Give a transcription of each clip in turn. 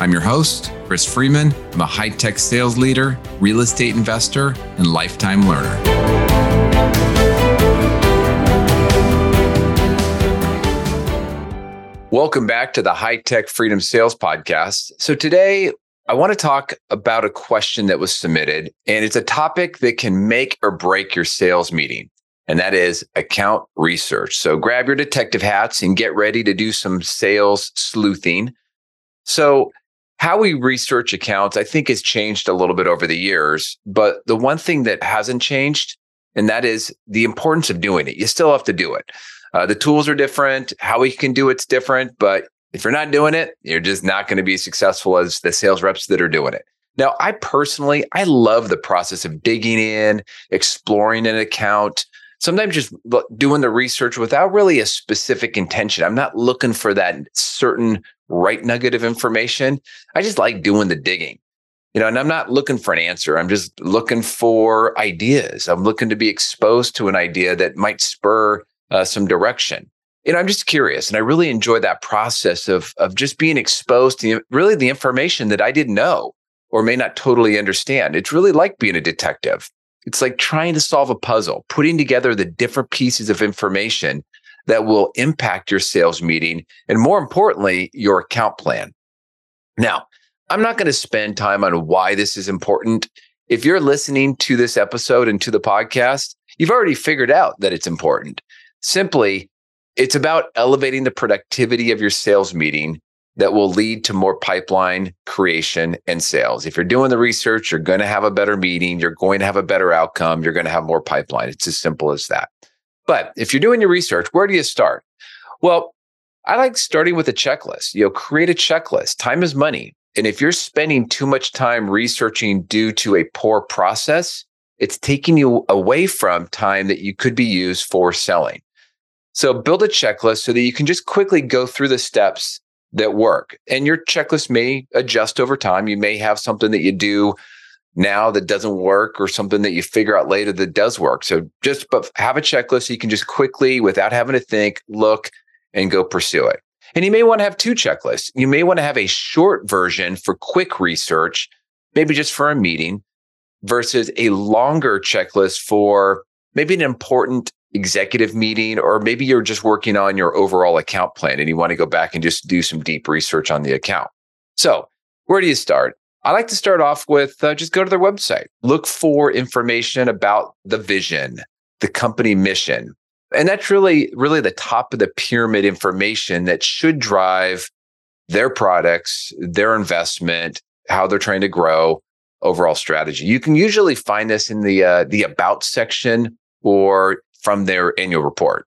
I'm your host, Chris Freeman. I'm a high tech sales leader, real estate investor, and lifetime learner. Welcome back to the High Tech Freedom Sales Podcast. So, today I want to talk about a question that was submitted, and it's a topic that can make or break your sales meeting, and that is account research. So, grab your detective hats and get ready to do some sales sleuthing. So, how we research accounts, I think, has changed a little bit over the years. But the one thing that hasn't changed, and that is the importance of doing it. You still have to do it. Uh, the tools are different. How we can do it's different. But if you're not doing it, you're just not going to be successful as the sales reps that are doing it. Now, I personally, I love the process of digging in, exploring an account, sometimes just doing the research without really a specific intention. I'm not looking for that certain right nugget of information. I just like doing the digging. You know, and I'm not looking for an answer. I'm just looking for ideas. I'm looking to be exposed to an idea that might spur uh, some direction. You know, I'm just curious, and I really enjoy that process of of just being exposed to really the information that I didn't know or may not totally understand. It's really like being a detective. It's like trying to solve a puzzle, putting together the different pieces of information that will impact your sales meeting and more importantly, your account plan. Now, I'm not going to spend time on why this is important. If you're listening to this episode and to the podcast, you've already figured out that it's important. Simply, it's about elevating the productivity of your sales meeting that will lead to more pipeline creation and sales. If you're doing the research, you're going to have a better meeting, you're going to have a better outcome, you're going to have more pipeline. It's as simple as that. But if you're doing your research, where do you start? Well, I like starting with a checklist. You know, create a checklist. Time is money. And if you're spending too much time researching due to a poor process, it's taking you away from time that you could be used for selling. So build a checklist so that you can just quickly go through the steps that work. And your checklist may adjust over time. You may have something that you do now that doesn't work or something that you figure out later that does work. So just but have a checklist so you can just quickly, without having to think, look and go pursue it. And you may want to have two checklists. You may want to have a short version for quick research, maybe just for a meeting, versus a longer checklist for maybe an important executive meeting, or maybe you're just working on your overall account plan and you want to go back and just do some deep research on the account. So, where do you start? I like to start off with uh, just go to their website, look for information about the vision, the company mission. And that's really, really the top of the pyramid information that should drive their products, their investment, how they're trying to grow, overall strategy. You can usually find this in the uh, the about section or from their annual report.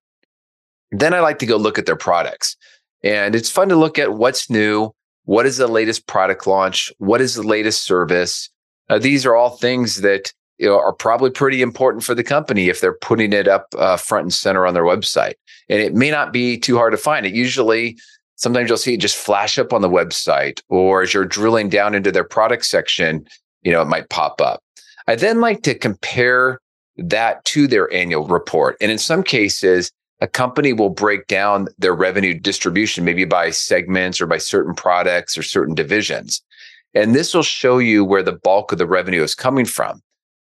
Then I like to go look at their products. And it's fun to look at what's new, what is the latest product launch? What is the latest service? Uh, these are all things that you know, are probably pretty important for the company if they're putting it up uh, front and center on their website. And it may not be too hard to find. It usually, sometimes you'll see it just flash up on the website, or as you're drilling down into their product section, you know, it might pop up. I then like to compare that to their annual report. And in some cases, a company will break down their revenue distribution, maybe by segments or by certain products or certain divisions. And this will show you where the bulk of the revenue is coming from.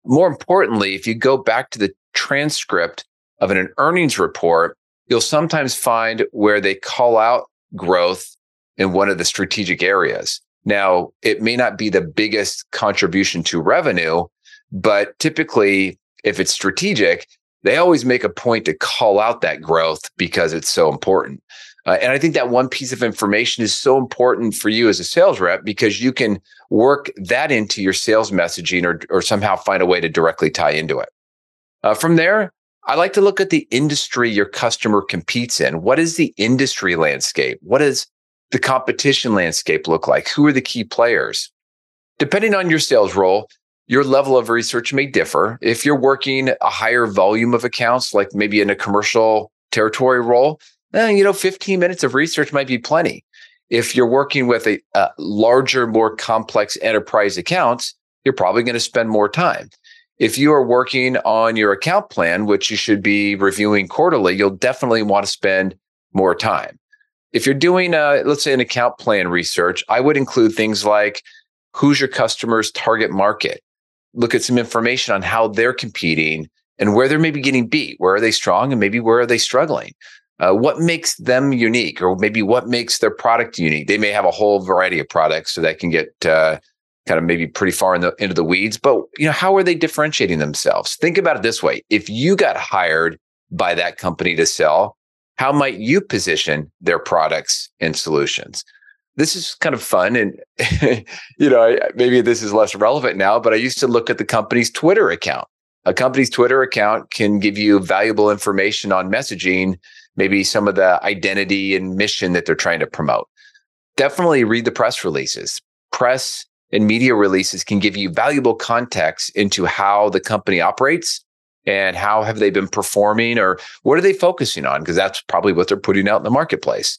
More importantly, if you go back to the transcript of an earnings report, you'll sometimes find where they call out growth in one of the strategic areas. Now, it may not be the biggest contribution to revenue, but typically, if it's strategic, they always make a point to call out that growth because it's so important. Uh, and I think that one piece of information is so important for you as a sales rep because you can work that into your sales messaging or, or somehow find a way to directly tie into it. Uh, from there, I like to look at the industry your customer competes in. What is the industry landscape? What does the competition landscape look like? Who are the key players? Depending on your sales role, your level of research may differ. If you're working a higher volume of accounts, like maybe in a commercial territory role, then, you know, 15 minutes of research might be plenty. If you're working with a, a larger, more complex enterprise accounts, you're probably going to spend more time. If you are working on your account plan, which you should be reviewing quarterly, you'll definitely want to spend more time. If you're doing, a, let's say, an account plan research, I would include things like who's your customer's target market? Look at some information on how they're competing and where they're maybe getting beat. Where are they strong and maybe where are they struggling? Uh, what makes them unique or maybe what makes their product unique? They may have a whole variety of products, so that can get uh, kind of maybe pretty far in the, into the weeds. But you know, how are they differentiating themselves? Think about it this way: if you got hired by that company to sell, how might you position their products and solutions? This is kind of fun, and you know, maybe this is less relevant now. But I used to look at the company's Twitter account. A company's Twitter account can give you valuable information on messaging, maybe some of the identity and mission that they're trying to promote. Definitely read the press releases. Press and media releases can give you valuable context into how the company operates and how have they been performing or what are they focusing on because that's probably what they're putting out in the marketplace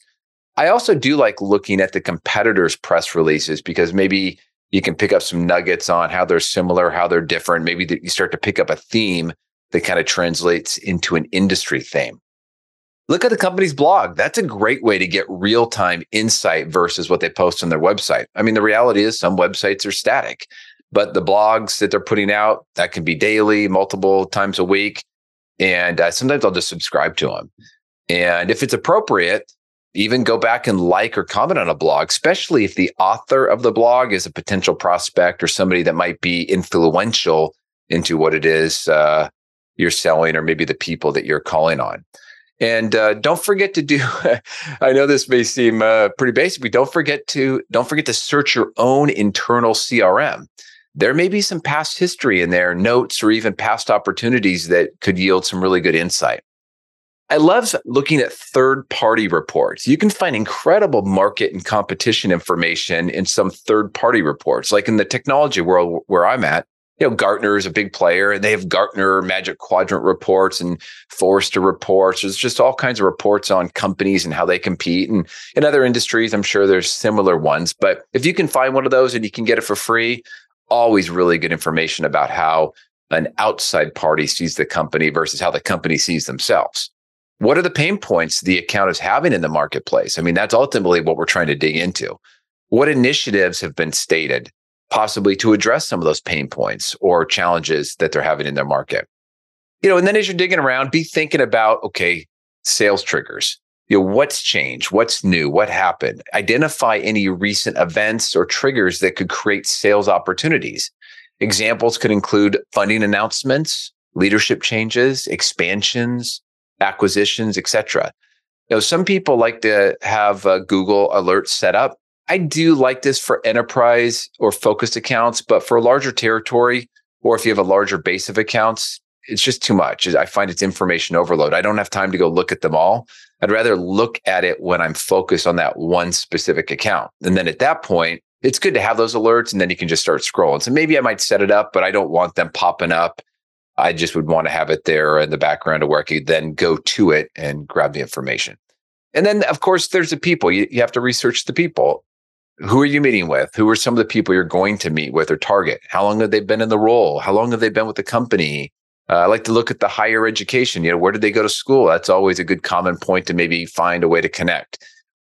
i also do like looking at the competitors press releases because maybe you can pick up some nuggets on how they're similar how they're different maybe you start to pick up a theme that kind of translates into an industry theme Look at the company's blog. That's a great way to get real time insight versus what they post on their website. I mean, the reality is some websites are static, but the blogs that they're putting out, that can be daily, multiple times a week. And uh, sometimes I'll just subscribe to them. And if it's appropriate, even go back and like or comment on a blog, especially if the author of the blog is a potential prospect or somebody that might be influential into what it is uh, you're selling or maybe the people that you're calling on. And uh, don't forget to do. I know this may seem uh, pretty basic, but don't forget to don't forget to search your own internal CRM. There may be some past history in there, notes, or even past opportunities that could yield some really good insight. I love looking at third party reports. You can find incredible market and competition information in some third party reports, like in the technology world where I'm at you know, Gartner is a big player and they have Gartner Magic Quadrant reports and Forrester reports. There's just all kinds of reports on companies and how they compete. And in other industries, I'm sure there's similar ones. But if you can find one of those and you can get it for free, always really good information about how an outside party sees the company versus how the company sees themselves. What are the pain points the account is having in the marketplace? I mean, that's ultimately what we're trying to dig into. What initiatives have been stated possibly to address some of those pain points or challenges that they're having in their market. You know, and then as you're digging around, be thinking about, okay, sales triggers. You know, what's changed? What's new? What happened? Identify any recent events or triggers that could create sales opportunities. Examples could include funding announcements, leadership changes, expansions, acquisitions, etc. You know, some people like to have Google alerts set up I do like this for enterprise or focused accounts, but for a larger territory, or if you have a larger base of accounts, it's just too much. I find it's information overload. I don't have time to go look at them all. I'd rather look at it when I'm focused on that one specific account. And then at that point, it's good to have those alerts and then you can just start scrolling. So maybe I might set it up, but I don't want them popping up. I just would want to have it there in the background to where I could then go to it and grab the information. And then, of course, there's the people. You, you have to research the people. Who are you meeting with? Who are some of the people you're going to meet with or target? How long have they been in the role? How long have they been with the company? Uh, I like to look at the higher education. You know, where did they go to school? That's always a good common point to maybe find a way to connect.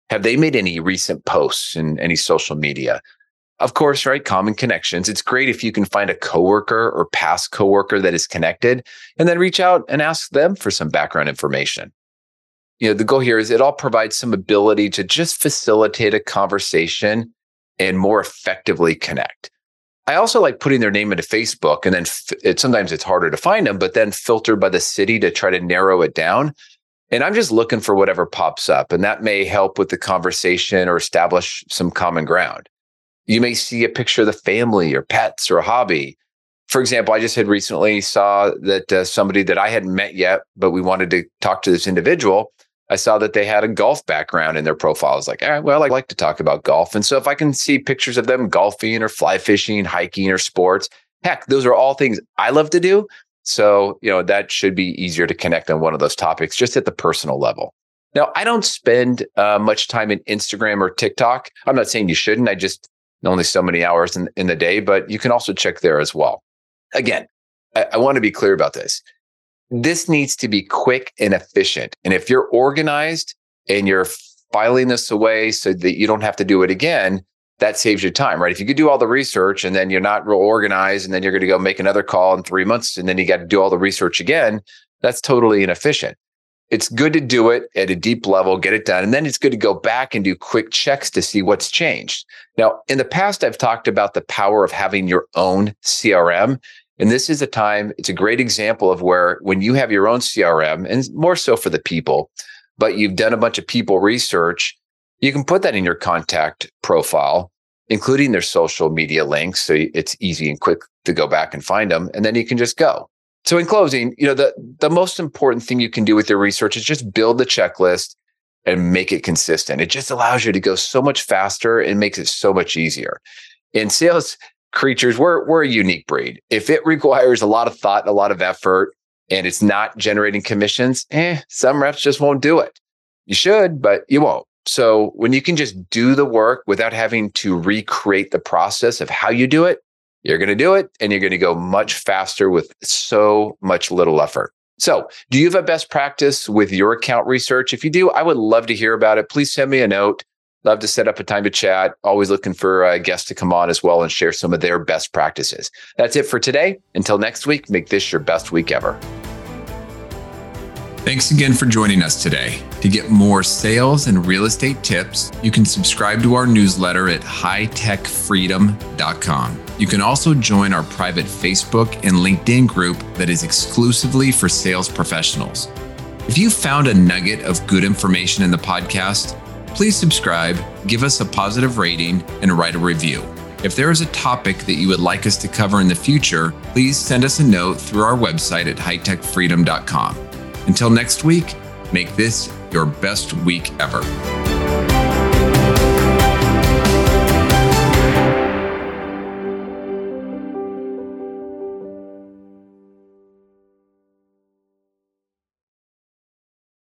Have they made any recent posts in any social media? Of course, right? Common connections. It's great if you can find a coworker or past coworker that is connected and then reach out and ask them for some background information you know the goal here is it all provides some ability to just facilitate a conversation and more effectively connect i also like putting their name into facebook and then f- it, sometimes it's harder to find them but then filter by the city to try to narrow it down and i'm just looking for whatever pops up and that may help with the conversation or establish some common ground you may see a picture of the family or pets or a hobby for example, I just had recently saw that uh, somebody that I hadn't met yet, but we wanted to talk to this individual I saw that they had a golf background in their profile. I was like, all right, well, I like to talk about golf. And so if I can see pictures of them golfing or fly fishing, hiking or sports, heck, those are all things I love to do. So, you know, that should be easier to connect on one of those topics just at the personal level. Now, I don't spend uh, much time in Instagram or TikTok. I'm not saying you shouldn't. I just only so many hours in, in the day, but you can also check there as well. Again, I, I want to be clear about this. This needs to be quick and efficient. And if you're organized and you're filing this away so that you don't have to do it again, that saves you time, right? If you could do all the research and then you're not real organized and then you're going to go make another call in three months and then you got to do all the research again, that's totally inefficient. It's good to do it at a deep level, get it done. And then it's good to go back and do quick checks to see what's changed. Now, in the past, I've talked about the power of having your own CRM. And this is a time, it's a great example of where when you have your own CRM, and more so for the people, but you've done a bunch of people research, you can put that in your contact profile, including their social media links. So it's easy and quick to go back and find them. And then you can just go. So in closing, you know, the, the most important thing you can do with your research is just build the checklist and make it consistent. It just allows you to go so much faster and makes it so much easier. In sales creatures, we're, we're a unique breed. If it requires a lot of thought, a lot of effort, and it's not generating commissions, eh, some reps just won't do it. You should, but you won't. So when you can just do the work without having to recreate the process of how you do it, you're going to do it and you're going to go much faster with so much little effort. So, do you have a best practice with your account research? If you do, I would love to hear about it. Please send me a note. Love to set up a time to chat. Always looking for a guest to come on as well and share some of their best practices. That's it for today. Until next week, make this your best week ever. Thanks again for joining us today. To get more sales and real estate tips, you can subscribe to our newsletter at hightechfreedom.com. You can also join our private Facebook and LinkedIn group that is exclusively for sales professionals. If you found a nugget of good information in the podcast, please subscribe, give us a positive rating, and write a review. If there is a topic that you would like us to cover in the future, please send us a note through our website at hightechfreedom.com. Until next week, make this your best week ever.